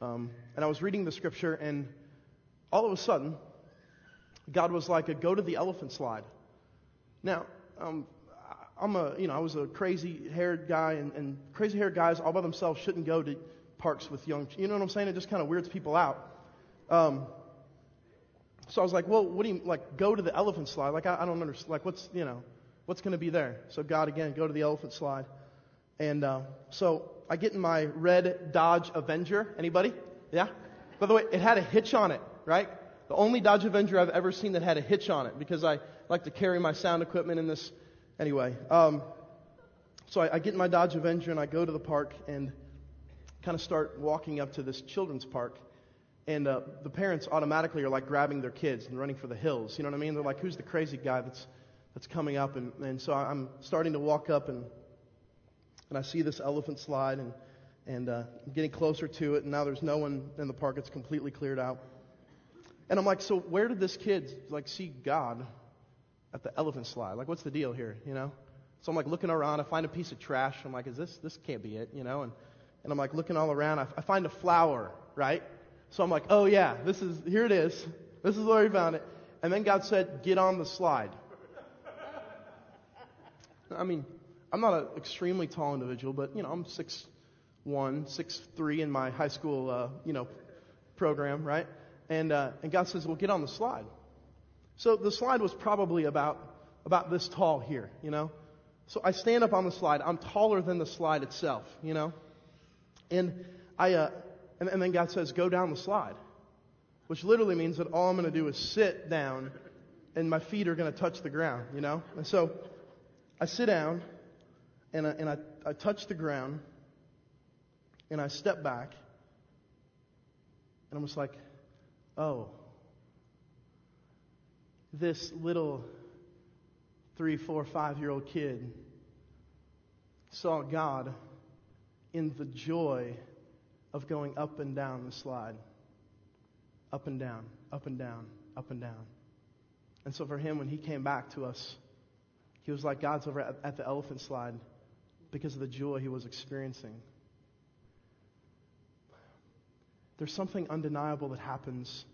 Um, and I was reading the scripture, and all of a sudden, God was like, "Go to the elephant slide." Now, um, I'm a, you know, I was a crazy-haired guy, and, and crazy-haired guys all by themselves shouldn't go to parks with young. You know what I'm saying? It just kind of weirds people out. Um, so I was like, well, what do you like? Go to the elephant slide? Like I, I don't understand. Like what's you know, what's going to be there? So God again, go to the elephant slide, and uh, so I get in my red Dodge Avenger. Anybody? Yeah. By the way, it had a hitch on it, right? The only Dodge Avenger I've ever seen that had a hitch on it because I like to carry my sound equipment in this. Anyway, um, so I, I get in my Dodge Avenger and I go to the park and kind of start walking up to this children's park. And uh, the parents automatically are like grabbing their kids and running for the hills. You know what I mean? They're like, who's the crazy guy that's, that's coming up? And, and so I'm starting to walk up and, and I see this elephant slide and, and uh, I'm getting closer to it. And now there's no one in the park. It's completely cleared out. And I'm like, so where did this kid like see God at the elephant slide? Like, what's the deal here? You know? So I'm like looking around. I find a piece of trash. I'm like, is this, this can't be it, you know? And, and I'm like looking all around. I, I find a flower, right? So I'm like, oh yeah, this is, here it is. This is where he found it. And then God said, get on the slide. I mean, I'm not an extremely tall individual, but you know, I'm six one, six three in my high school, uh, you know, program, right? And uh, and God says, well, get on the slide. So the slide was probably about about this tall here, you know. So I stand up on the slide. I'm taller than the slide itself, you know. And I uh, and, and then God says, go down the slide, which literally means that all I'm going to do is sit down and my feet are going to touch the ground, you know? And so I sit down and I, and I, I touch the ground and I step back and I'm just like, oh, this little three, four, five year old kid saw God in the joy of going up and down the slide. Up and down, up and down, up and down. And so for him, when he came back to us, he was like God's over at, at the elephant slide because of the joy he was experiencing. There's something undeniable that happens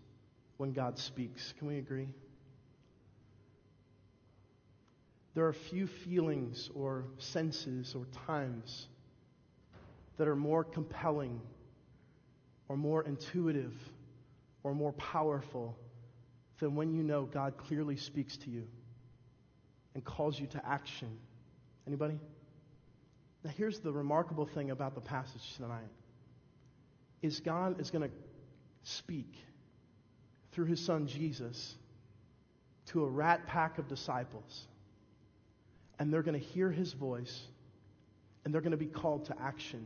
when God speaks. Can we agree? There are few feelings or senses or times that are more compelling or more intuitive or more powerful than when you know God clearly speaks to you and calls you to action. Anybody? Now here's the remarkable thing about the passage tonight is God is going to speak through his son Jesus to a rat pack of disciples. And they're going to hear his voice and they're going to be called to action.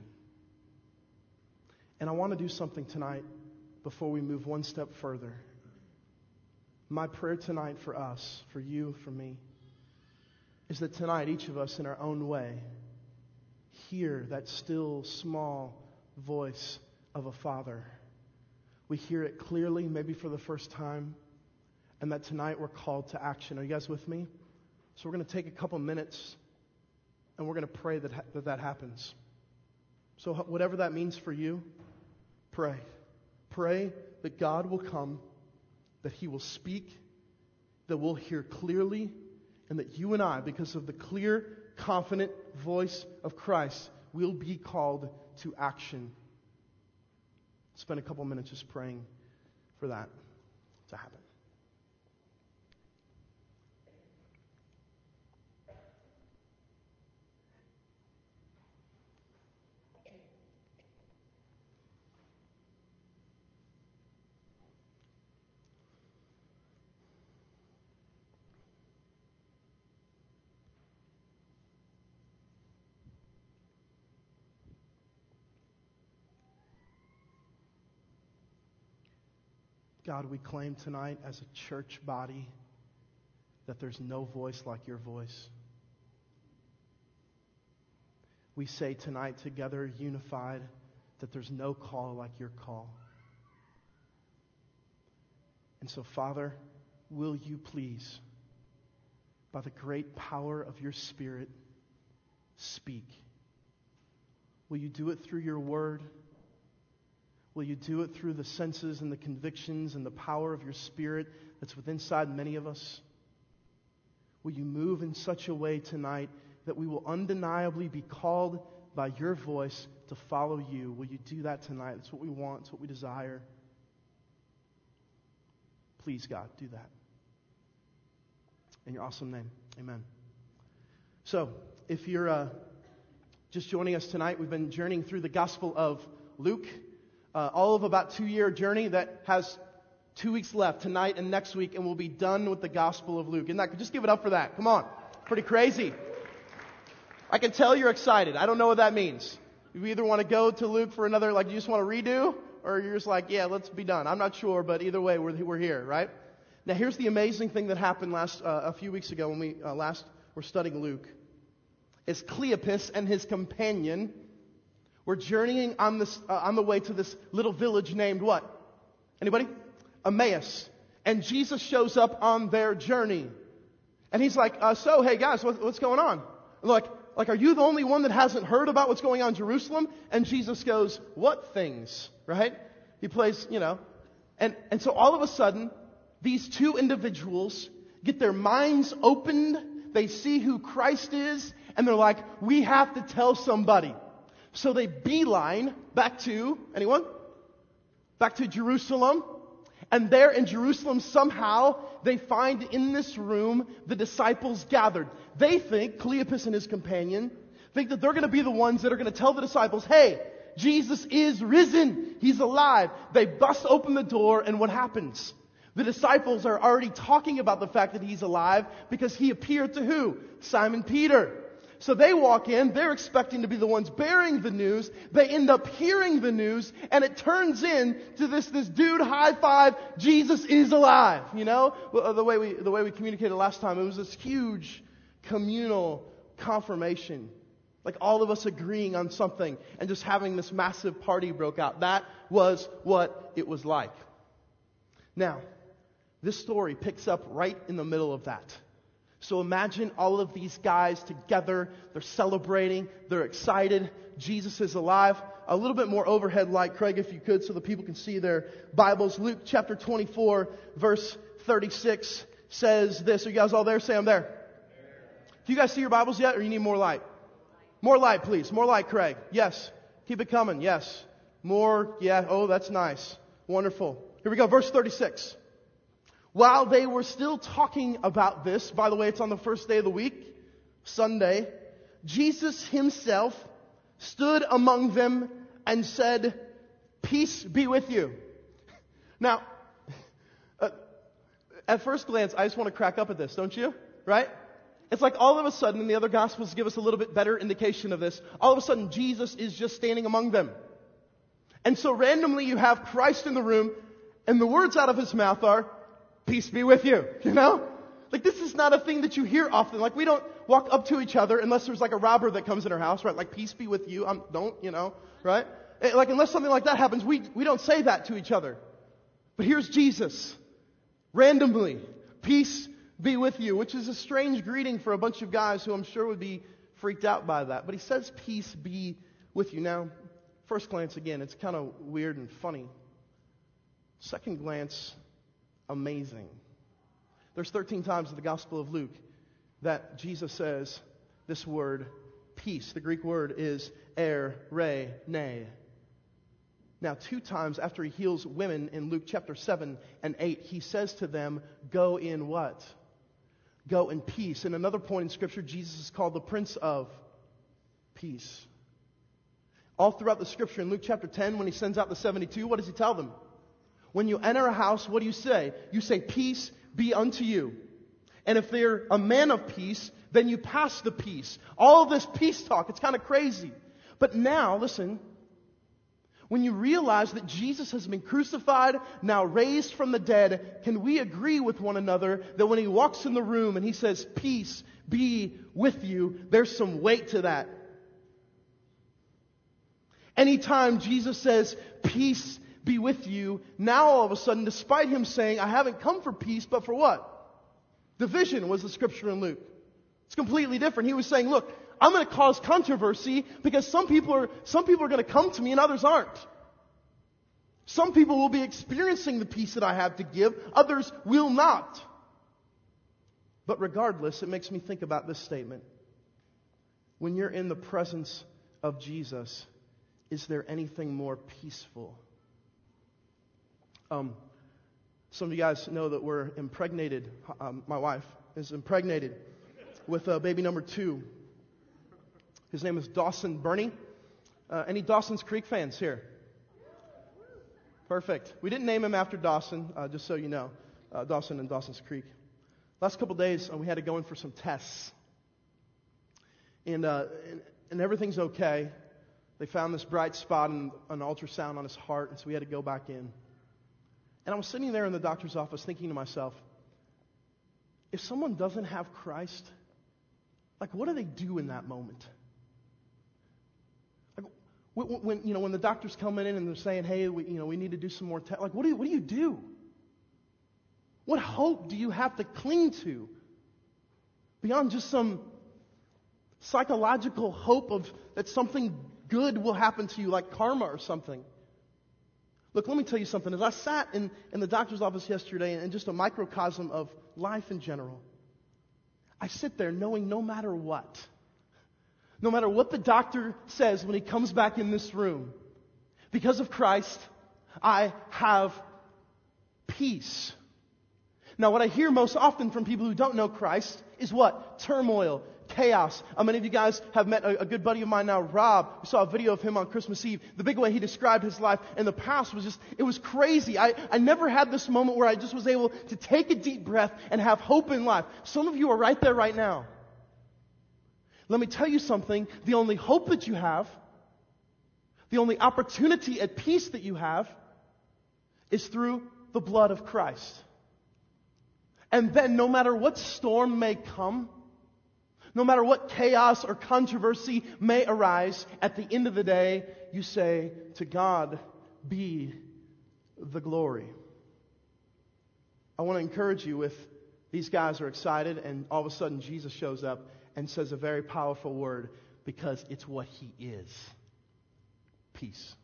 And I want to do something tonight before we move one step further. My prayer tonight for us, for you, for me, is that tonight each of us in our own way hear that still small voice of a father. We hear it clearly, maybe for the first time, and that tonight we're called to action. Are you guys with me? So we're going to take a couple minutes and we're going to pray that that, that happens. So, whatever that means for you, Pray. Pray that God will come, that He will speak, that we'll hear clearly, and that you and I, because of the clear, confident voice of Christ, will be called to action. Spend a couple minutes just praying for that to happen. God, we claim tonight as a church body that there's no voice like your voice. We say tonight together, unified, that there's no call like your call. And so, Father, will you please, by the great power of your Spirit, speak? Will you do it through your word? Will you do it through the senses and the convictions and the power of your spirit that's within inside many of us? Will you move in such a way tonight that we will undeniably be called by your voice to follow you? Will you do that tonight? That's what we want, it's what we desire. Please, God, do that. In your awesome name, amen. So, if you're uh, just joining us tonight, we've been journeying through the Gospel of Luke, uh, all of about two year journey that has two weeks left tonight and next week, and we'll be done with the Gospel of Luke. And that, just give it up for that. Come on, pretty crazy. I can tell you're excited. I don't know what that means. You either want to go to Luke for another, like you just want to redo, or you're just like, yeah, let's be done. I'm not sure, but either way, we're, we're here, right? Now, here's the amazing thing that happened last uh, a few weeks ago when we uh, last were studying Luke. Is Cleopas and his companion were journeying on this uh, on the way to this little village named what? Anybody? Emmaus. And Jesus shows up on their journey, and he's like, uh, "So, hey guys, what, what's going on?" Like, like, are you the only one that hasn't heard about what's going on in Jerusalem? And Jesus goes, "What things?" Right? He plays, you know, and and so all of a sudden these two individuals get their minds opened, they see who Christ is, and they're like, we have to tell somebody. So they beeline back to, anyone? Back to Jerusalem. And there in Jerusalem, somehow, they find in this room the disciples gathered. They think, Cleopas and his companion, think that they're going to be the ones that are going to tell the disciples, hey, Jesus is risen. He's alive. They bust open the door, and what happens? The disciples are already talking about the fact that he's alive because he appeared to who? Simon Peter. So they walk in, they're expecting to be the ones bearing the news. They end up hearing the news, and it turns in to this, this dude high five, Jesus is alive. You know? The way we, the way we communicated last time, it was this huge communal confirmation. Like all of us agreeing on something and just having this massive party broke out. That was what it was like. Now, this story picks up right in the middle of that. So imagine all of these guys together. They're celebrating. They're excited. Jesus is alive. A little bit more overhead light, Craig, if you could, so the people can see their Bibles. Luke chapter 24, verse 36 says this. Are you guys all there? Say I'm there. Do you guys see your Bibles yet, or you need more light? More light, please. More light, Craig. Yes. Keep it coming. Yes. More. Yeah. Oh, that's nice. Wonderful. Here we go. Verse 36. While they were still talking about this, by the way, it's on the first day of the week, Sunday, Jesus himself stood among them and said, Peace be with you. Now, uh, at first glance, I just want to crack up at this, don't you? Right? It's like all of a sudden, and the other gospels give us a little bit better indication of this, all of a sudden Jesus is just standing among them. And so randomly you have Christ in the room, and the words out of his mouth are, peace be with you, you know? Like this is not a thing that you hear often. Like we don't walk up to each other unless there's like a robber that comes in our house, right? Like peace be with you. I'm don't, you know, right? Eh, like unless something like that happens, we, we don't say that to each other. But here's Jesus. Randomly. Peace be with you, which is a strange greeting for a bunch of guys who I'm sure would be freaked out by that. But he says peace be with you. Now, first glance again, it's kind of weird and funny. Second glance, amazing. There's 13 times in the Gospel of Luke that Jesus says this word, peace. The Greek word is er, re, ne. Now, two times after he heals women in Luke chapter 7 and 8, he says to them, Go in what? Go in peace. In another point in Scripture, Jesus is called the Prince of Peace. All throughout the Scripture, in Luke chapter 10, when he sends out the 72, what does he tell them? When you enter a house, what do you say? You say, Peace be unto you. And if they're a man of peace, then you pass the peace. All this peace talk, it's kind of crazy. But now, listen, when you realize that Jesus has been crucified, now raised from the dead, can we agree with one another that when he walks in the room and he says, Peace be with you, there's some weight to that? Anytime Jesus says, Peace be with you. Now all of a sudden, despite him saying, I haven't come for peace, but for what? Division was the scripture in Luke. It's completely different. He was saying, look, I'm going to cause controversy because some people are, some people are going to come to me and others aren't. Some people will be experiencing the peace that I have to give, others will not. But regardless, it makes me think about this statement. When you're in the presence of Jesus, is there anything more peaceful? Um, some of you guys know that we're impregnated. Um, my wife is impregnated with uh, baby number two. His name is Dawson Bernie. Uh, any Dawson's Creek fans here? Perfect. We didn't name him after Dawson, uh, just so you know. Uh, Dawson and Dawson's Creek. Last couple days, uh, we had to go in for some tests. And, uh, and, and, everything's okay. They found this bright spot in an ultrasound on his heart, and so we had to go back in. And I was sitting there in the doctor's office thinking to myself, if someone doesn't have Christ, like what do they do in that moment? Like when, you know, when the doctors come in and they're saying, hey, we, you know, we need to do some more tests, like what do, you, what do you do? What hope do you have to cling to beyond just some psychological hope of that something good will happen to you, like karma or something? Look, let me tell you something. As I sat in, in the doctor's office yesterday and just a microcosm of life in general, I sit there knowing no matter what, no matter what the doctor says when he comes back in this room, because of Christ, I have peace. Now, what I hear most often from people who don't know Christ is what? Turmoil, chaos. How many of you guys have met a, a, good buddy of mine now, Rob. We saw a video of him on Christmas Eve. The big way he described his life in the past was just, it was crazy. I, I never had this moment where I just was able to take a deep breath and have hope in life. Some of you are right there right now. Let me tell you something. The only hope that you have, the only opportunity at peace that you have, is through the blood of Christ. And then, no matter what storm may come, no matter what chaos or controversy may arise, at the end of the day, you say, To God be the glory. I want to encourage you with these guys are excited, and all of a sudden Jesus shows up and says a very powerful word because it's what he is peace.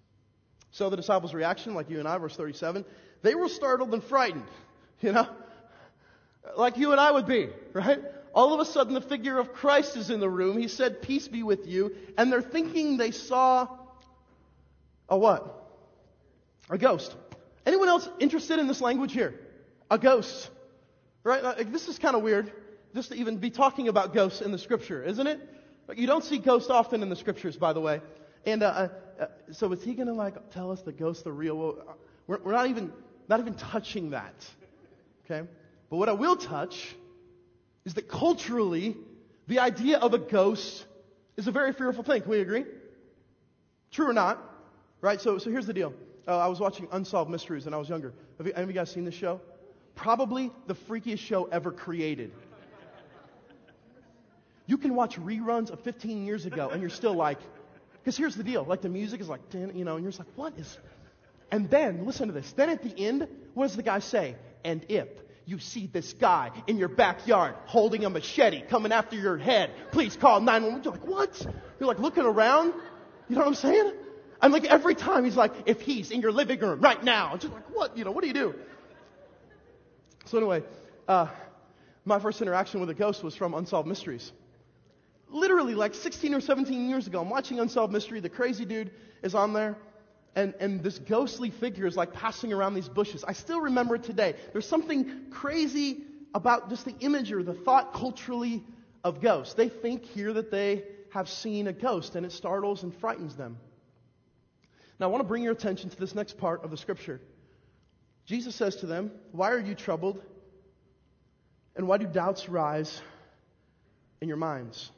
So the disciples' reaction, like you and I, verse 37, they were startled and frightened. You know? like you and I would be, right? All of a sudden, the figure of Christ is in the room. He said, Peace be with you. And they're thinking they saw a what? A ghost. Anyone else interested in this language here? A ghost. Right? Like, this is kind of weird just to even be talking about ghosts in the scripture, isn't it? You don't see ghosts often in the scriptures, by the way. And uh, uh, uh so is he going to like tell us the ghosts are real? We're, we're not even not even touching that. Okay. But what I will touch is that culturally, the idea of a ghost is a very fearful thing. Can we agree? True or not? Right? So, so here's the deal. Uh, I was watching Unsolved Mysteries when I was younger. Have you, any of you guys seen this show? Probably the freakiest show ever created. You can watch reruns of 15 years ago and you're still like, because here's the deal. Like the music is like, you know, and you're just like, what is. And then, listen to this. Then at the end, what does the guy say? And if you see this guy in your backyard holding a machete coming after your head, please call 911. You're like, what? You're like looking around. You know what I'm saying? And like every time he's like, if he's in your living room right now, I'm just like, what? You know, what do you do? So anyway, uh, my first interaction with a ghost was from Unsolved Mysteries. Literally like 16 or 17 years ago, I'm watching Unsolved Mystery. The crazy dude is on there and, and this ghostly figure is like passing around these bushes. I still remember it today. There's something crazy about just the image or the thought culturally of ghosts. They think here that they have seen a ghost and it startles and frightens them. Now, I want to bring your attention to this next part of the scripture. Jesus says to them, Why are you troubled? And why do doubts rise in your minds?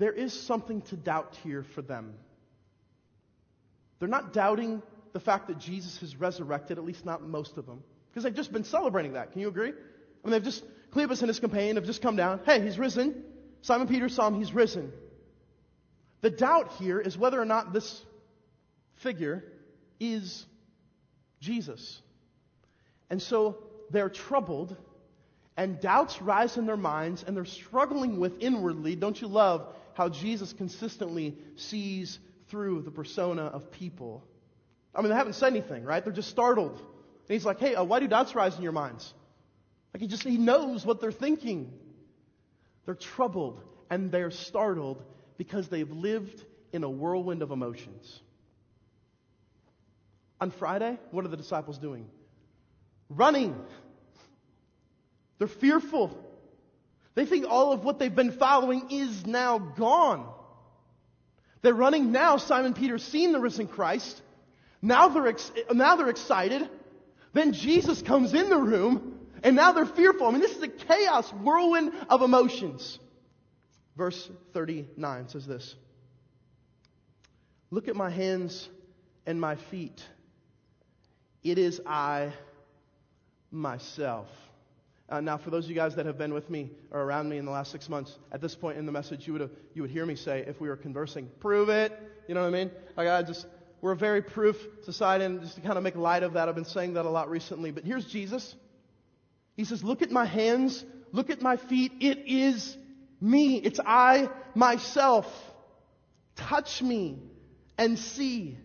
There is something to doubt here for them. They're not doubting the fact that Jesus is resurrected, at least not most of them, because they've just been celebrating that. Can you agree? I mean, they've just, Cleopas and his companion have just come down. Hey, he's risen. Simon Peter saw him, he's risen. The doubt here is whether or not this figure is Jesus. And so they're troubled, and doubts rise in their minds, and they're struggling with inwardly. Don't you love how Jesus consistently sees through the persona of people. I mean, they haven't said anything, right? They're just startled. And he's like, hey, uh, why do doubts rise in your minds? Like he just, he knows what they're thinking. They're troubled and they're startled because they've lived in a whirlwind of emotions. On Friday, what are the disciples doing? Running. They're fearful. They think all of what they've been following is now gone. They're running now. Simon Peter's seen the risen Christ. Now they're, ex- now they're excited. Then Jesus comes in the room, and now they're fearful. I mean, this is a chaos, whirlwind of emotions. Verse 39 says this Look at my hands and my feet. It is I myself. Uh, now, for those of you guys that have been with me or around me in the last six months, at this point in the message, you would, have, you would hear me say, if we were conversing, prove it. You know what I mean? Like, I just, we're a very proof society, and just to kind of make light of that, I've been saying that a lot recently. But here's Jesus. He says, Look at my hands, look at my feet. It is me. It's I myself. Touch me and see.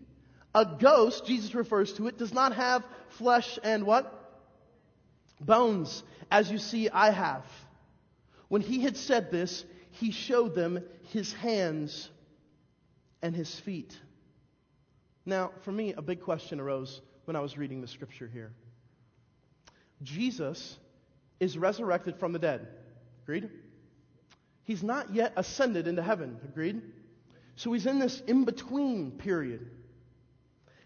A ghost, Jesus refers to it, does not have flesh and what? Bones, as you see I have. When he had said this, he showed them his hands and his feet. Now, for me, a big question arose when I was reading the scripture here. Jesus is resurrected from the dead. Agreed? He's not yet ascended into heaven. Agreed? So he's in this in between period.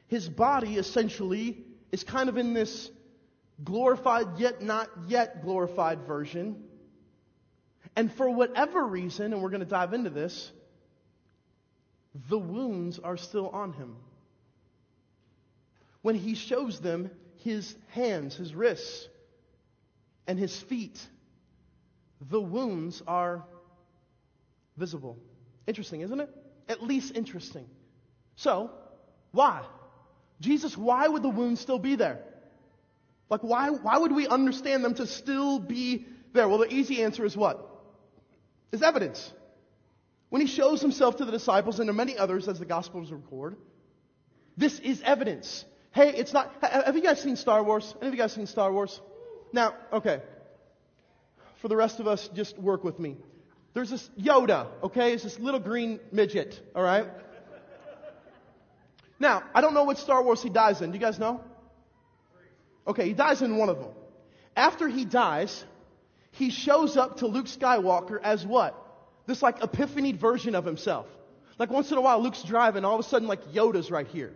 His body essentially is kind of in this glorified yet not yet glorified version. And for whatever reason, and we're going to dive into this, the wounds are still on him. When he shows them his hands, his wrists, and his feet, the wounds are visible. Interesting, isn't it? At least interesting. So, why? Jesus, why would the wounds still be there? Like, why, why would we understand them to still be there? Well, the easy answer is what? Is evidence. When he shows himself to the disciples and to many others, as the Gospels record, this is evidence. Hey, it's not. Have you guys seen Star Wars? Any of you guys seen Star Wars? Now, okay. For the rest of us, just work with me. There's this Yoda, okay? It's this little green midget, alright? Now, I don't know what Star Wars he dies in. Do you guys know? Okay, he dies in one of them. After he dies, he shows up to Luke Skywalker as what? This like epiphany version of himself. Like once in a while, Luke's driving, all of a sudden, like Yoda's right here.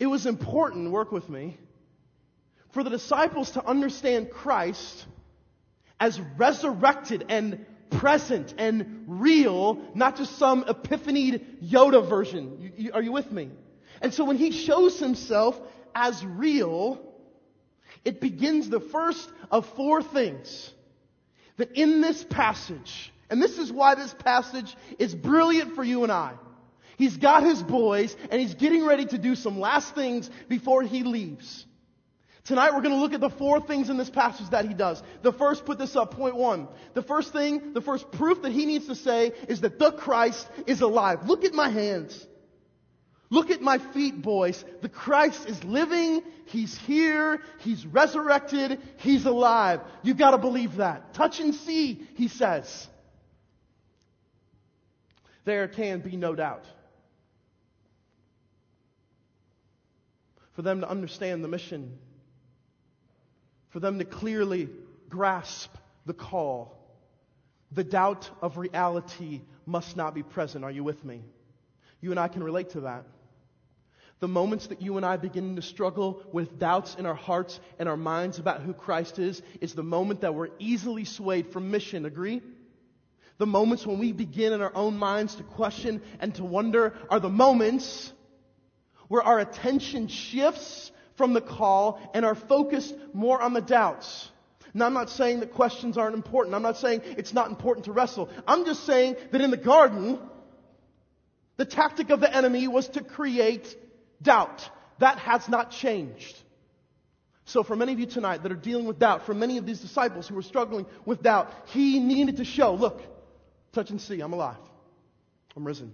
It was important, work with me, for the disciples to understand Christ as resurrected and present and real, not just some epiphanied Yoda version. You, you, are you with me? And so when he shows himself as real, it begins the first of four things that in this passage, and this is why this passage is brilliant for you and I. He's got his boys and he's getting ready to do some last things before he leaves. Tonight we're going to look at the four things in this passage that he does. The first, put this up, point one. The first thing, the first proof that he needs to say is that the Christ is alive. Look at my hands. Look at my feet, boys. The Christ is living. He's here. He's resurrected. He's alive. You've got to believe that. Touch and see, he says. There can be no doubt. For them to understand the mission for them to clearly grasp the call. The doubt of reality must not be present. Are you with me? You and I can relate to that. The moments that you and I begin to struggle with doubts in our hearts and our minds about who Christ is, is the moment that we're easily swayed from mission. Agree? The moments when we begin in our own minds to question and to wonder are the moments where our attention shifts from the call and are focused more on the doubts. Now, I'm not saying that questions aren't important. I'm not saying it's not important to wrestle. I'm just saying that in the garden, the tactic of the enemy was to create doubt. That has not changed. So for many of you tonight that are dealing with doubt, for many of these disciples who were struggling with doubt, he needed to show, look, touch and see, I'm alive. I'm risen.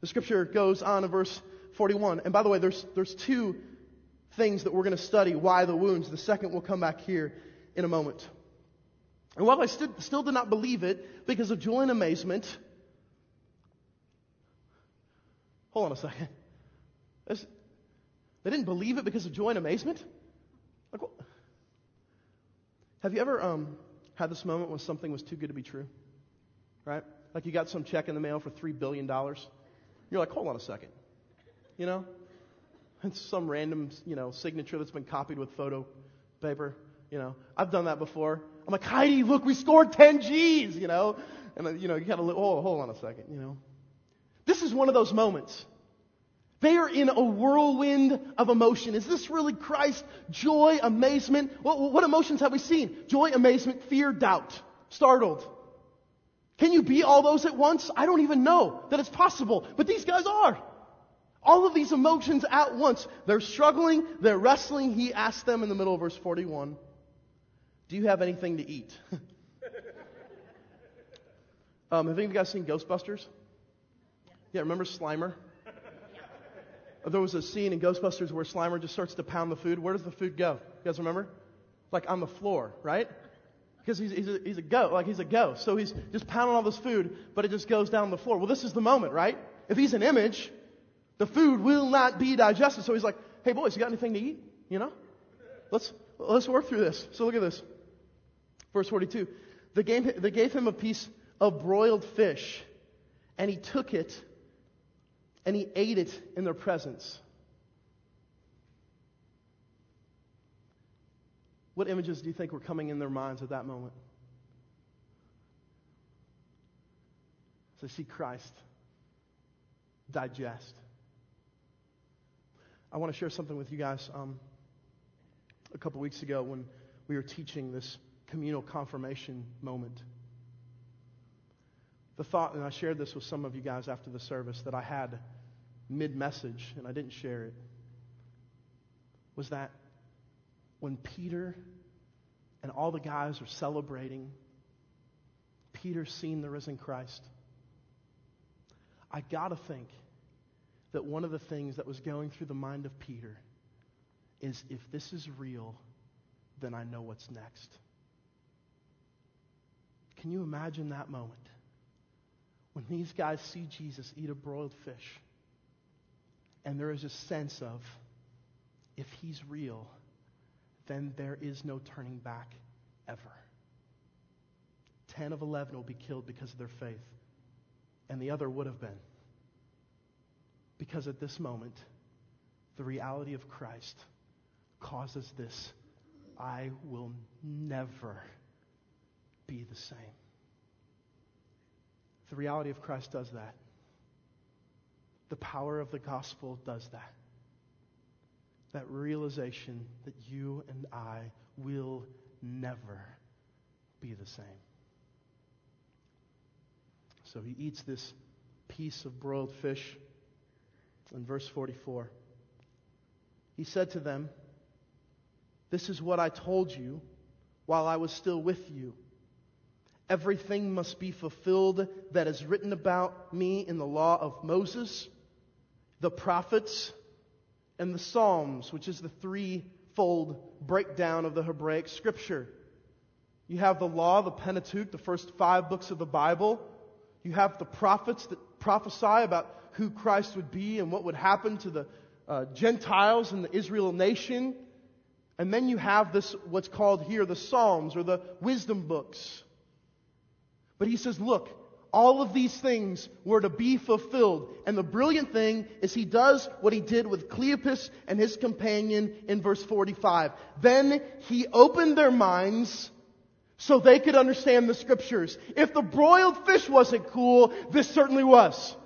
The scripture goes on in verse 41. And by the way, there's, there's two things that we're going to study why the wounds. The second will come back here in a moment. And while I st- still did not believe it because of joy and amazement, hold on a second. They didn't believe it because of joy and amazement? Like, what? Have you ever um, had this moment when something was too good to be true? Right? Like you got some check in the mail for $3 billion. You're like, hold on a second. You know? It's some random, you know, signature that's been copied with photo paper. You know, I've done that before. I'm like, Heidi, look, we scored 10 G's, you know? And, you know, you gotta, oh, hold on a second, you know? This is one of those moments. They are in a whirlwind of emotion. Is this really Christ? Joy, amazement. What, what emotions have we seen? Joy, amazement, fear, doubt, startled. Can you be all those at once? I don't even know that it's possible, but these guys are. All of these emotions at once. They're struggling, they're wrestling. He asked them in the middle of verse 41, Do you have anything to eat? um, have any of you guys seen Ghostbusters? Yeah, remember Slimer? There was a scene in Ghostbusters where Slimer just starts to pound the food. Where does the food go? You guys remember? Like on the floor, right? Because he's, he's, a, he's a ghost, like he's a ghost. So he's just pounding all this food, but it just goes down the floor. Well, this is the moment, right? If he's an image, the food will not be digested. So he's like, hey boys, you got anything to eat? You know? Let's, let's work through this. So look at this. Verse 42. They gave, they gave him a piece of broiled fish, and he took it and he ate it in their presence. What images do you think were coming in their minds at that moment? So see Christ digest. I want to share something with you guys. Um, a couple weeks ago, when we were teaching this communal confirmation moment, the thought, and I shared this with some of you guys after the service, that I had mid message, and I didn't share it, was that when Peter and all the guys are celebrating, Peter seen the risen Christ. I got to think that one of the things that was going through the mind of Peter is if this is real, then I know what's next. Can you imagine that moment? When these guys see Jesus eat a broiled fish, and there is a sense of if he's real, then there is no turning back ever. 10 of 11 will be killed because of their faith, and the other would have been. Because at this moment, the reality of Christ causes this I will never be the same. The reality of Christ does that. The power of the gospel does that that realization that you and I will never be the same. So he eats this piece of broiled fish in verse 44. He said to them, This is what I told you while I was still with you. Everything must be fulfilled that is written about me in the law of Moses, the prophets, and the Psalms, which is the threefold breakdown of the Hebraic scripture. You have the law, the Pentateuch, the first five books of the Bible. You have the prophets that prophesy about who Christ would be and what would happen to the uh, Gentiles and the Israel nation. And then you have this, what's called here the Psalms or the wisdom books. But he says, look, all of these things were to be fulfilled. And the brilliant thing is he does what he did with Cleopas and his companion in verse 45. Then he opened their minds so they could understand the scriptures. If the broiled fish wasn't cool, this certainly was.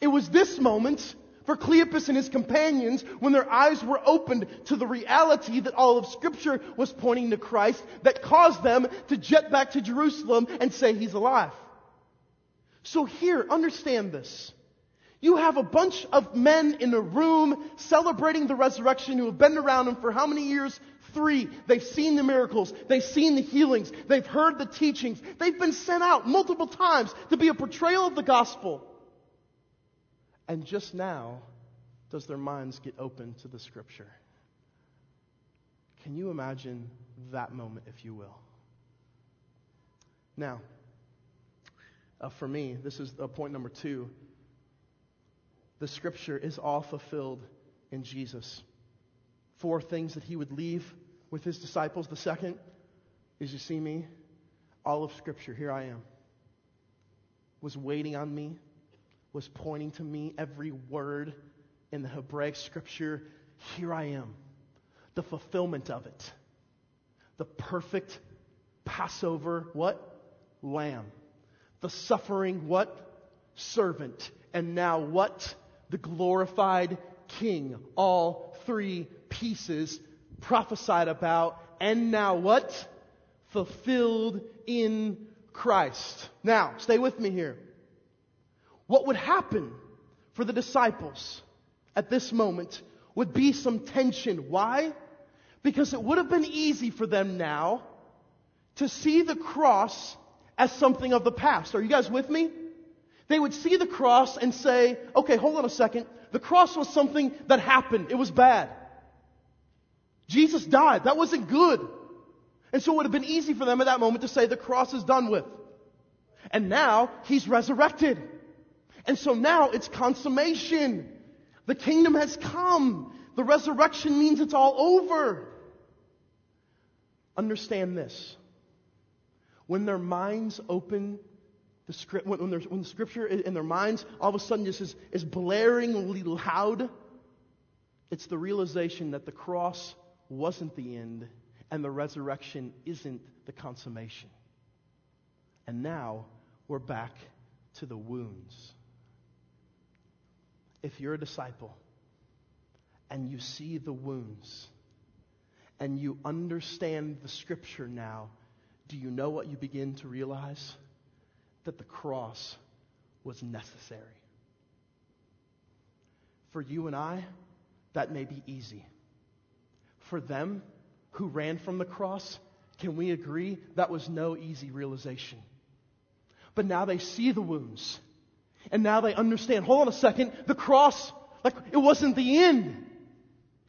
It was this moment for Cleopas and his companions when their eyes were opened to the reality that all of Scripture was pointing to Christ that caused them to jet back to Jerusalem and say he's alive. So here, understand this. You have a bunch of men in a room celebrating the resurrection who have been around him for how many years? Three. They've seen the miracles. They've seen the healings. They've heard the teachings. They've been sent out multiple times to be a portrayal of the gospel. And just now, does their minds get open to the scripture? Can you imagine that moment, if you will? Now, uh, for me, this is uh, point number two. The scripture is all fulfilled in Jesus. Four things that he would leave with his disciples. The second is you see me, all of scripture, here I am, was waiting on me, was pointing to me, every word in the Hebraic scripture, here I am, the fulfillment of it. The perfect Passover, what? Lamb. The suffering, what? Servant. And now what? The glorified King. All three pieces prophesied about, and now what? Fulfilled in Christ. Now, stay with me here. What would happen for the disciples at this moment would be some tension. Why? Because it would have been easy for them now to see the cross as something of the past. Are you guys with me? They would see the cross and say, okay, hold on a second. The cross was something that happened. It was bad. Jesus died. That wasn't good. And so it would have been easy for them at that moment to say the cross is done with. And now he's resurrected. And so now it's consummation. The kingdom has come. The resurrection means it's all over. Understand this. When their minds open, the script, when, when, when the scripture in their minds all of a sudden just is, is blaringly loud, it's the realization that the cross wasn't the end and the resurrection isn't the consummation. And now we're back to the wounds if you're a disciple and you see the wounds and you understand the scripture now, do you know what you begin to realize? That the cross was necessary. For you and I, that may be easy. For them who ran from the cross, can we agree that was no easy realization? But now they see the wounds and now they understand, hold on a second, the cross, like, it wasn't the end.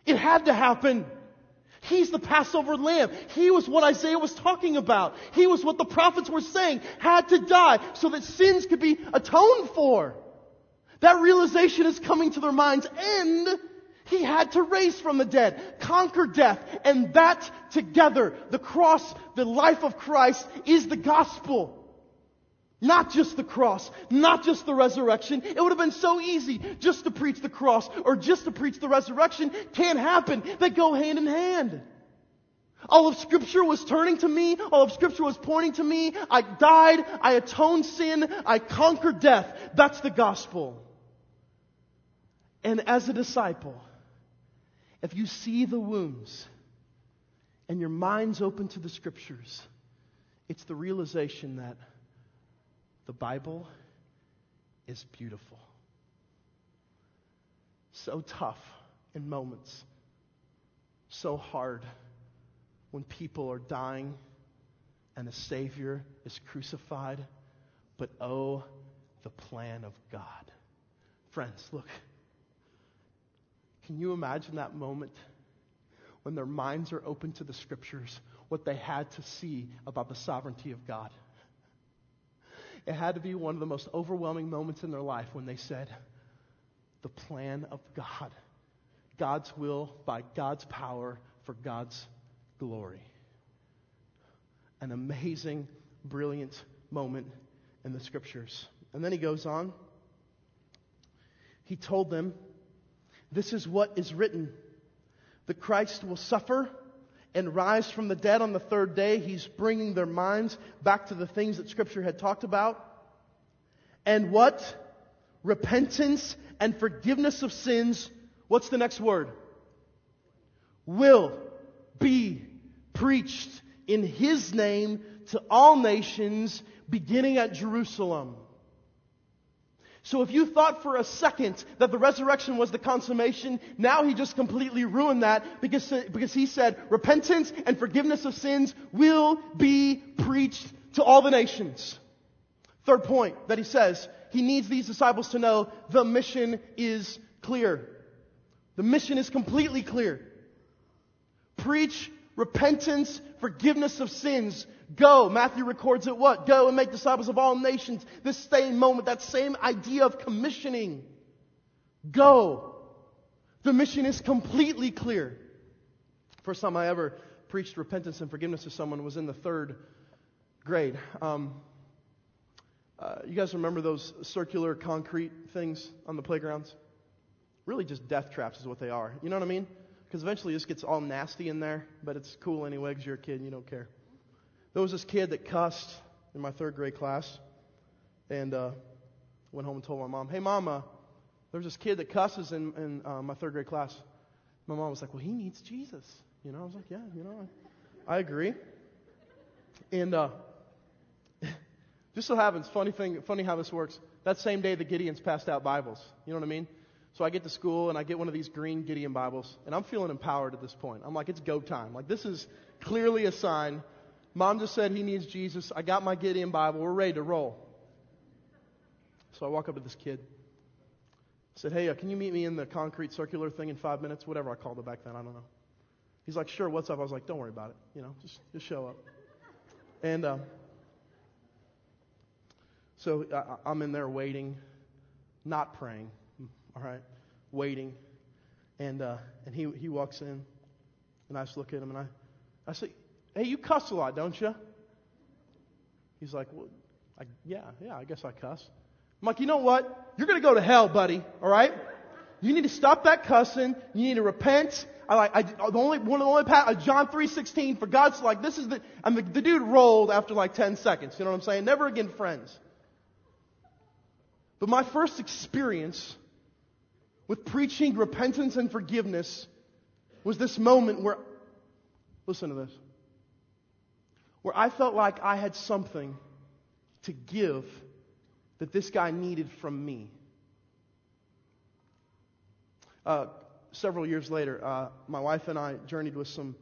It had to happen. He's the Passover lamb. He was what Isaiah was talking about. He was what the prophets were saying had to die so that sins could be atoned for. That realization is coming to their minds and he had to raise from the dead, conquer death, and that together, the cross, the life of Christ is the gospel. Not just the cross, not just the resurrection. It would have been so easy just to preach the cross or just to preach the resurrection. Can't happen. They go hand in hand. All of scripture was turning to me. All of scripture was pointing to me. I died. I atoned sin. I conquered death. That's the gospel. And as a disciple, if you see the wounds and your mind's open to the scriptures, it's the realization that the Bible is beautiful. So tough in moments, so hard when people are dying and the Savior is crucified. But oh, the plan of God. Friends, look. Can you imagine that moment when their minds are open to the scriptures, what they had to see about the sovereignty of God? It had to be one of the most overwhelming moments in their life when they said, The plan of God, God's will by God's power for God's glory. An amazing, brilliant moment in the scriptures. And then he goes on. He told them, This is what is written the Christ will suffer and rise from the dead on the third day. He's bringing their minds back to the things that Scripture had talked about. And what? Repentance and forgiveness of sins. What's the next word? Will be preached in His name to all nations, beginning at Jerusalem. So if you thought for a second that the resurrection was the consummation, now he just completely ruined that because, because he said repentance and forgiveness of sins will be preached to all the nations. Third point that he says, he needs these disciples to know the mission is clear. The mission is completely clear. Preach repentance, forgiveness of sins. Go. Matthew records it what? Go and make disciples of all nations. This same moment, that same idea of commissioning. Go. The mission is completely clear. First time I ever preached repentance and forgiveness to someone was in the third grade. Um, uh, you guys remember those circular concrete things on the playgrounds? Really, just death traps is what they are. You know what I mean? Because eventually this gets all nasty in there, but it's cool anyway because you're a kid and you don't care. There was this kid that cussed in my third grade class, and uh, went home and told my mom, "Hey, mama, there's this kid that cusses in, in uh, my third grade class." My mom was like, "Well, he needs Jesus." You know, I was like, "Yeah, you know, I, I agree." And uh, just so happens, funny thing, funny how this works. That same day, the Gideons passed out Bibles. You know what I mean? So I get to school and I get one of these green Gideon Bibles, and I'm feeling empowered at this point. I'm like, it's go time. Like, this is clearly a sign. Mom just said he needs Jesus. I got my Gideon Bible. We're ready to roll. So I walk up to this kid. I said, hey, uh, can you meet me in the concrete circular thing in five minutes? Whatever I called it back then, I don't know. He's like, sure, what's up? I was like, don't worry about it. You know, just, just show up. And uh, so I, I'm in there waiting, not praying all right, waiting. And, uh, and he, he walks in, and I just look at him, and I, I say, hey, you cuss a lot, don't you? He's like, well, I, yeah, yeah, I guess I cuss. I'm like, you know what? You're going to go to hell, buddy, all right? You need to stop that cussing. You need to repent. I like, I, the only, one of the only, uh, John 3.16, for God's like, this is the, and the, the dude rolled after like 10 seconds. You know what I'm saying? Never again friends. But my first experience with preaching repentance and forgiveness was this moment where, listen to this, where I felt like I had something to give that this guy needed from me. Uh, several years later, uh, my wife and I journeyed with some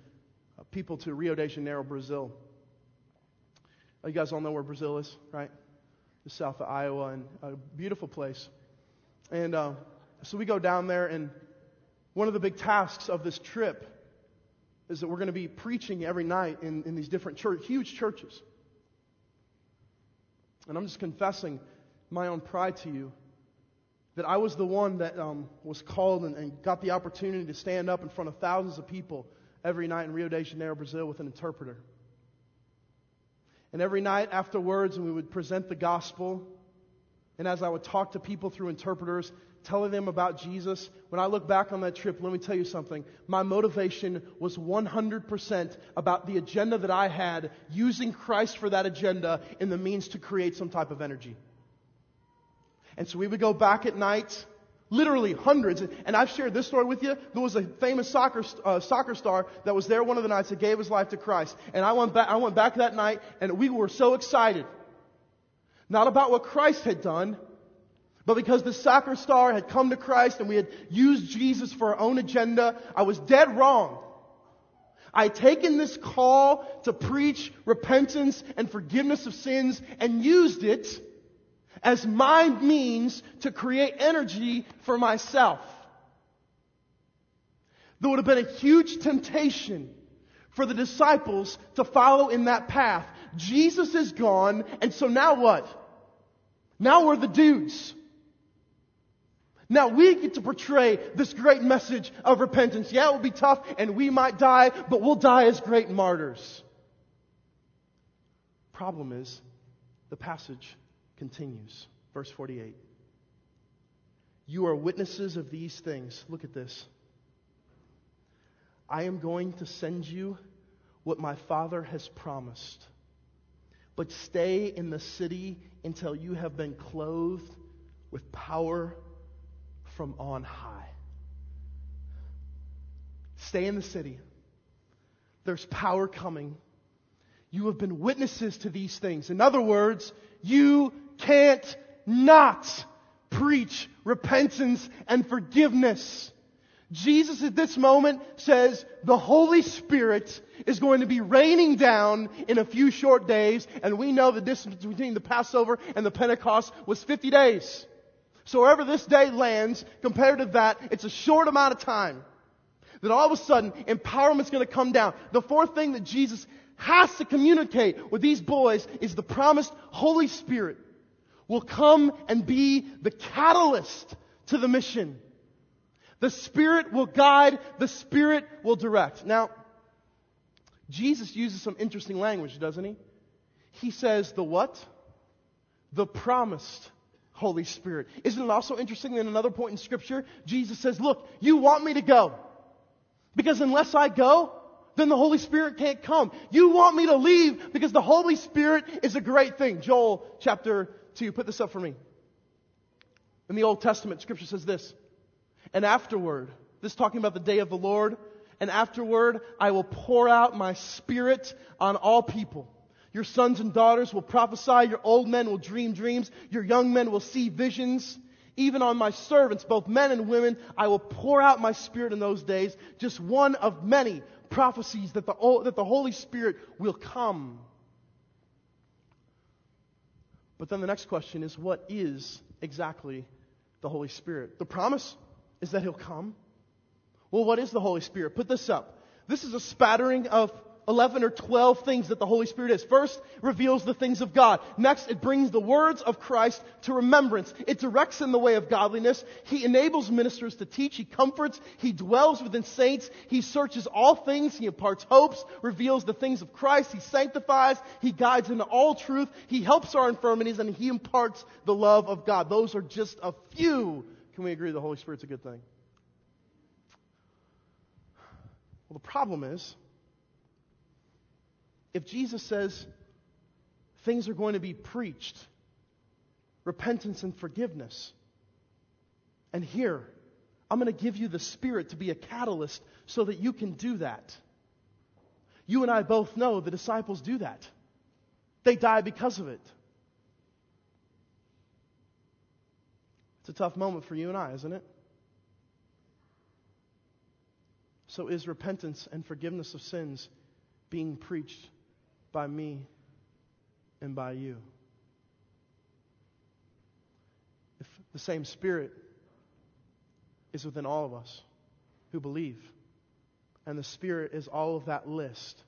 uh, people to Rio de Janeiro, Brazil. Uh, you guys all know where Brazil is, right? The south of Iowa, and a beautiful place. And uh, so we go down there, and one of the big tasks of this trip is that we're going to be preaching every night in, in these different church, huge churches. And I'm just confessing my own pride to you that I was the one that um, was called and, and got the opportunity to stand up in front of thousands of people every night in Rio de Janeiro, Brazil, with an interpreter. And every night afterwards, we would present the gospel. And as I would talk to people through interpreters, telling them about Jesus, when I look back on that trip, let me tell you something. My motivation was 100% about the agenda that I had, using Christ for that agenda in the means to create some type of energy. And so we would go back at night, literally hundreds. And I've shared this story with you. There was a famous soccer, uh, soccer star that was there one of the nights that gave his life to Christ. And I went I went back that night and we were so excited. Not about what Christ had done, but because the soccer star had come to Christ and we had used Jesus for our own agenda, I was dead wrong. I had taken this call to preach repentance and forgiveness of sins and used it as my means to create energy for myself. There would have been a huge temptation for the disciples to follow in that path. Jesus is gone, and so now what? Now we're the dudes. Now we get to portray this great message of repentance. Yeah, it will be tough and we might die, but we'll die as great martyrs. Problem is, the passage continues. Verse 48. You are witnesses of these things. Look at this. I am going to send you what my Father has promised. But stay in the city until you have been clothed with power from on high. Stay in the city. There's power coming. You have been witnesses to these things. In other words, you can't not preach repentance and forgiveness. Jesus at this moment says the Holy Spirit is going to be raining down in a few short days, and we know the distance between the Passover and the Pentecost was 50 days. So wherever this day lands, compared to that, it's a short amount of time. That all of a sudden, empowerment's gonna come down. The fourth thing that Jesus has to communicate with these boys is the promised Holy Spirit will come and be the catalyst to the mission. The Spirit will guide, the Spirit will direct. Now, Jesus uses some interesting language, doesn't he? He says the what? The promised Holy Spirit. Isn't it also interesting that in another point in Scripture, Jesus says, Look, you want me to go. Because unless I go, then the Holy Spirit can't come. You want me to leave because the Holy Spirit is a great thing. Joel chapter 2, put this up for me. In the Old Testament, Scripture says this. And afterward, this talking about the day of the Lord, and afterward I will pour out my spirit on all people. Your sons and daughters will prophesy, your old men will dream dreams, your young men will see visions. Even on my servants, both men and women, I will pour out my spirit in those days. Just one of many prophecies that the, that the Holy Spirit will come. But then the next question is what is exactly the Holy Spirit? The promise is that He'll come. Well, what is the Holy Spirit? Put this up. This is a spattering of 11 or 12 things that the Holy Spirit is. First, reveals the things of God. Next, it brings the words of Christ to remembrance. It directs in the way of godliness. He enables ministers to teach. He comforts. He dwells within saints. He searches all things. He imparts hopes, reveals the things of Christ. He sanctifies. He guides into all truth. He helps our infirmities and he imparts the love of God. Those are just a few. Can we agree the Holy Spirit's a good thing? Well, the problem is, if Jesus says things are going to be preached, repentance and forgiveness, and here, I'm going to give you the Spirit to be a catalyst so that you can do that. You and I both know the disciples do that. They die because of it. It's a tough moment for you and I, isn't it? So, is repentance and forgiveness of sins being preached by me and by you. If the same Spirit is within all of us who believe, and the Spirit is all of that list,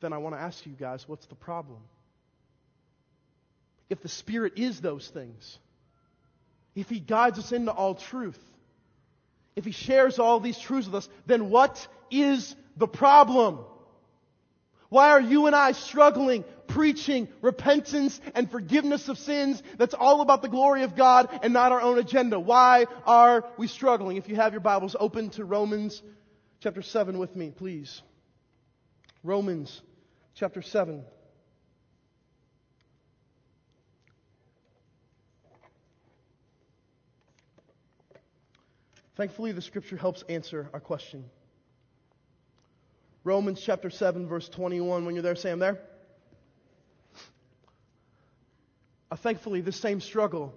then I want to ask you guys what's the problem? If the Spirit is those things, if He guides us into all truth, if He shares all these truths with us, then what is the problem? Why are you and I struggling preaching repentance and forgiveness of sins that's all about the glory of God and not our own agenda? Why are we struggling? If you have your Bibles open to Romans chapter 7 with me, please. Romans chapter 7. Thankfully, the scripture helps answer our question. Romans chapter 7, verse 21. When you're there, say, I'm there. Uh, thankfully, the same struggle.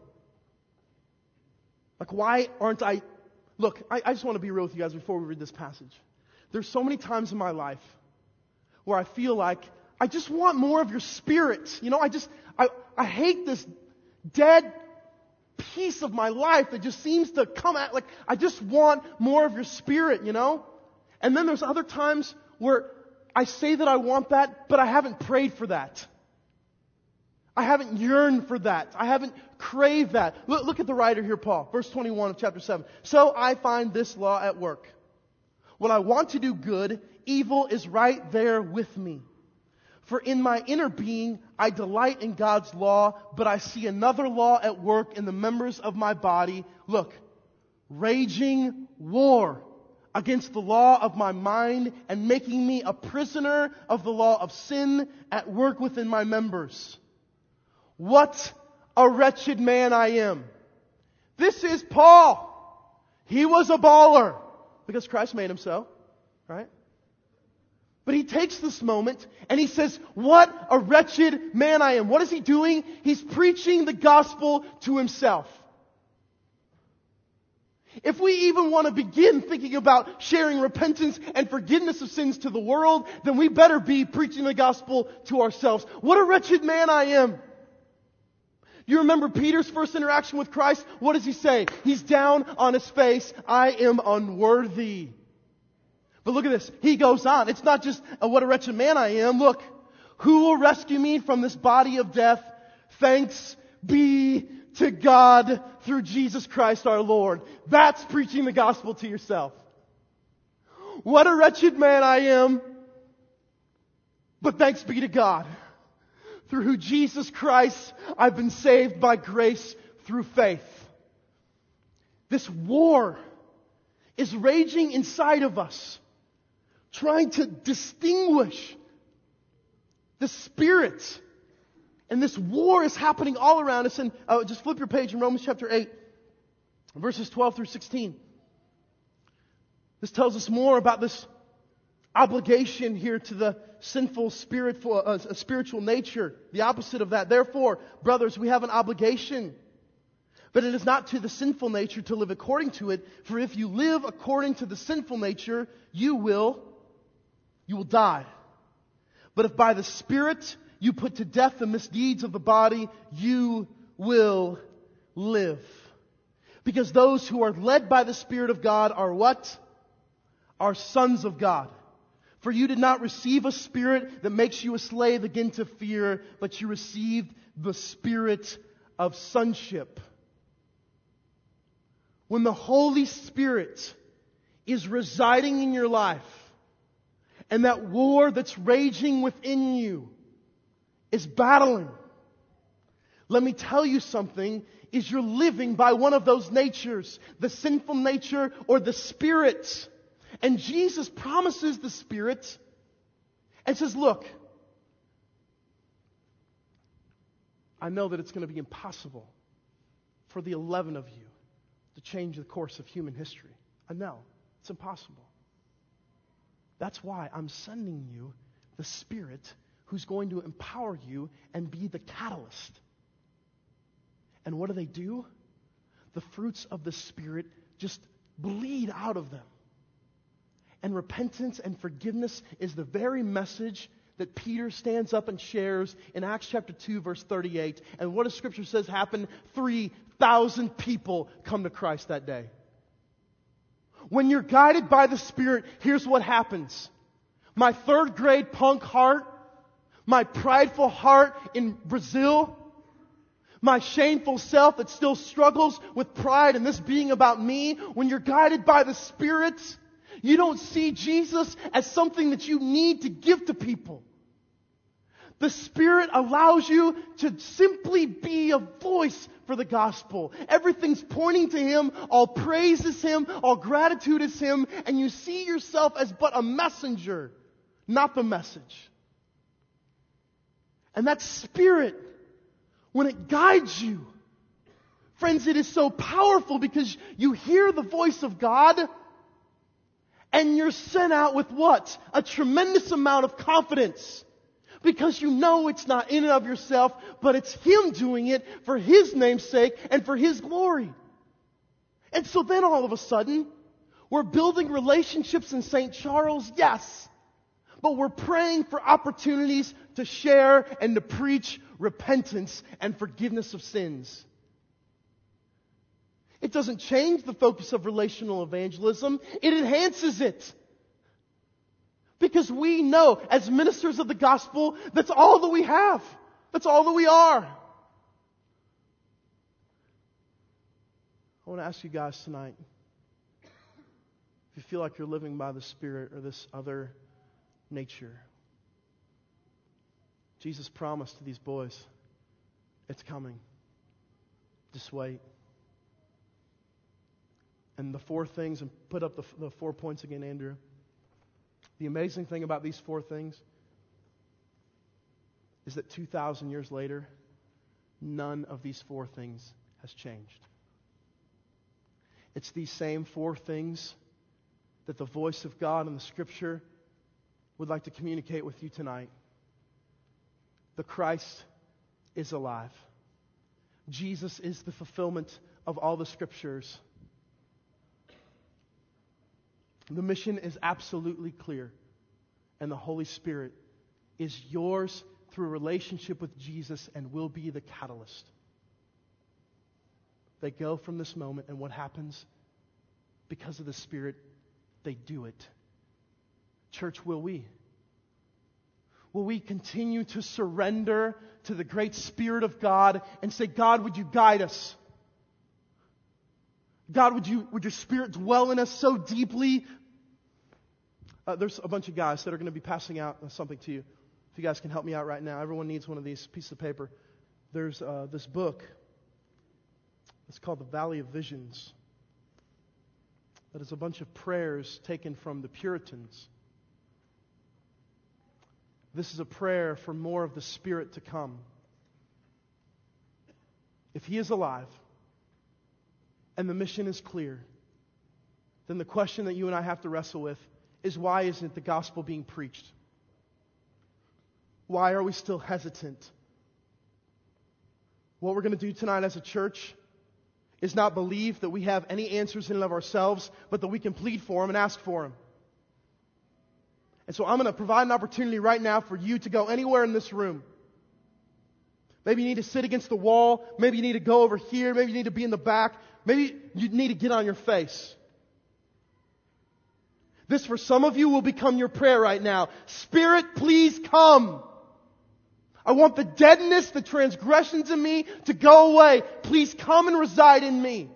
Like, why aren't I. Look, I, I just want to be real with you guys before we read this passage. There's so many times in my life where I feel like I just want more of your spirit. You know, I just, I, I hate this dead piece of my life that just seems to come at, like, I just want more of your spirit, you know? And then there's other times where I say that I want that, but I haven't prayed for that. I haven't yearned for that. I haven't craved that. Look, look, at the writer here, Paul, verse 21 of chapter 7. So I find this law at work. When I want to do good, evil is right there with me. For in my inner being, I delight in God's law, but I see another law at work in the members of my body. Look, raging war against the law of my mind and making me a prisoner of the law of sin at work within my members. What a wretched man I am. This is Paul. He was a baller because Christ made him so, right? But he takes this moment and he says, what a wretched man I am. What is he doing? He's preaching the gospel to himself. If we even want to begin thinking about sharing repentance and forgiveness of sins to the world, then we better be preaching the gospel to ourselves. What a wretched man I am. You remember Peter's first interaction with Christ? What does he say? He's down on his face. I am unworthy. But look at this. He goes on. It's not just a, what a wretched man I am. Look, who will rescue me from this body of death? Thanks be to God through Jesus Christ our Lord. That's preaching the gospel to yourself. What a wretched man I am. But thanks be to God. Through who Jesus Christ, I've been saved by grace through faith. This war is raging inside of us, trying to distinguish the spirit and this war is happening all around us. And uh, just flip your page in Romans chapter 8, verses 12 through 16. This tells us more about this obligation here to the sinful spiritual, uh, spiritual nature, the opposite of that. Therefore, brothers, we have an obligation. But it is not to the sinful nature to live according to it, for if you live according to the sinful nature, you will, you will die. But if by the Spirit you put to death the misdeeds of the body, you will live. Because those who are led by the Spirit of God are what? Are sons of God. For you did not receive a spirit that makes you a slave again to fear, but you received the spirit of sonship. When the Holy Spirit is residing in your life, and that war that's raging within you is battling. Let me tell you something, is you're living by one of those natures, the sinful nature or the spirit. And Jesus promises the spirit and says, look, I know that it's going to be impossible for the 11 of you to change the course of human history. I know. It's impossible. That's why I'm sending you the Spirit who's going to empower you and be the catalyst. And what do they do? The fruits of the Spirit just bleed out of them. And repentance and forgiveness is the very message that Peter stands up and shares in Acts chapter 2 verse 38. And what does scripture says happened? 3,000 people come to Christ that day. When you're guided by the Spirit, here's what happens. My third grade punk heart my prideful heart in Brazil, my shameful self that still struggles with pride and this being about me, when you're guided by the Spirit, you don't see Jesus as something that you need to give to people. The Spirit allows you to simply be a voice for the gospel. Everything's pointing to Him, all praise is Him, all gratitude is Him, and you see yourself as but a messenger, not the message. And that spirit, when it guides you, friends, it is so powerful because you hear the voice of God and you're sent out with what? A tremendous amount of confidence. Because you know it's not in and of yourself, but it's Him doing it for His name's sake and for His glory. And so then all of a sudden, we're building relationships in St. Charles, yes but we're praying for opportunities to share and to preach repentance and forgiveness of sins. It doesn't change the focus of relational evangelism, it enhances it. Because we know, as ministers of the gospel, that's all that we have. That's all that we are. I want to ask you guys tonight if you feel like you're living by the Spirit or this other nature. Jesus promised to these boys, it's coming. Just wait. And the four things, and put up the, the four points again, Andrew. The amazing thing about these four things is that 2,000 years later, none of these four things has changed. It's these same four things that the voice of God in the Scripture would like to communicate with you tonight. The Christ is alive. Jesus is the fulfillment of all the scriptures. The mission is absolutely clear, and the Holy Spirit is yours through a relationship with Jesus and will be the catalyst. They go from this moment, and what happens? Because of the Spirit, they do it. Church, will we? Will we continue to surrender to the great Spirit of God and say, God, would you guide us? God, would you, would your Spirit dwell in us so deeply? Uh, there's a bunch of guys that are going to be passing out something to you. If you guys can help me out right now, everyone needs one of these pieces of paper. There's uh, this book. It's called The Valley of Visions. That is a bunch of prayers taken from the Puritans. This is a prayer for more of the Spirit to come. If He is alive and the mission is clear, then the question that you and I have to wrestle with is why isn't the gospel being preached? Why are we still hesitant? What we're going to do tonight as a church is not believe that we have any answers in and of ourselves, but that we can plead for them and ask for them. And so I'm going to provide an opportunity right now for you to go anywhere in this room. Maybe you need to sit against the wall. Maybe you need to go over here. Maybe you need to be in the back. Maybe you need to get on your face. This for some of you will become your prayer right now. Spirit, please come. I want the deadness, the transgressions in me to go away. Please come and reside in me.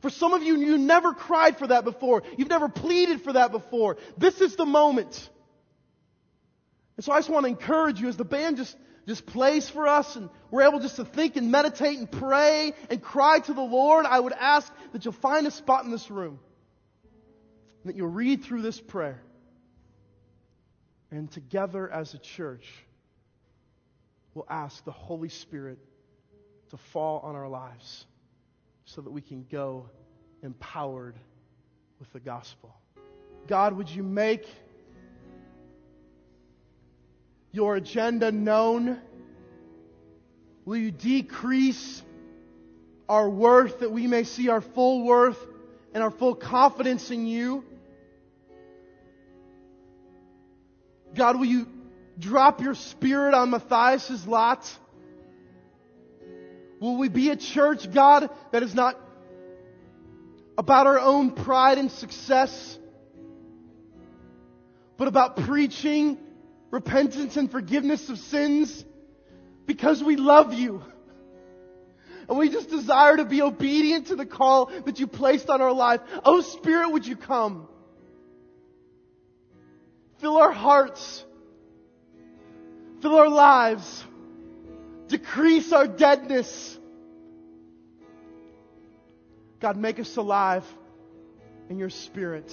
For some of you, you never cried for that before. You've never pleaded for that before. This is the moment. And so I just want to encourage you as the band just, just plays for us and we're able just to think and meditate and pray and cry to the Lord. I would ask that you'll find a spot in this room and that you'll read through this prayer. And together as a church, we'll ask the Holy Spirit to fall on our lives so that we can go empowered with the gospel. God, would you make your agenda known? Will you decrease our worth that we may see our full worth and our full confidence in you? God, will you drop your spirit on Matthias's lot? Will we be a church, God, that is not about our own pride and success, but about preaching repentance and forgiveness of sins because we love you. And we just desire to be obedient to the call that you placed on our life. Oh Spirit, would you come? Fill our hearts. Fill our lives decrease our deadness. God, make us alive in your spirit.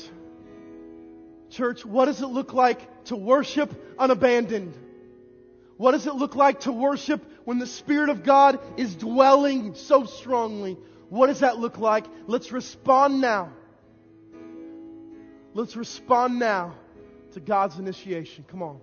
Church, what does it look like to worship unabandoned? What does it look like to worship when the Spirit of God is dwelling so strongly? What does that look like? Let's respond now. Let's respond now to God's initiation. Come on.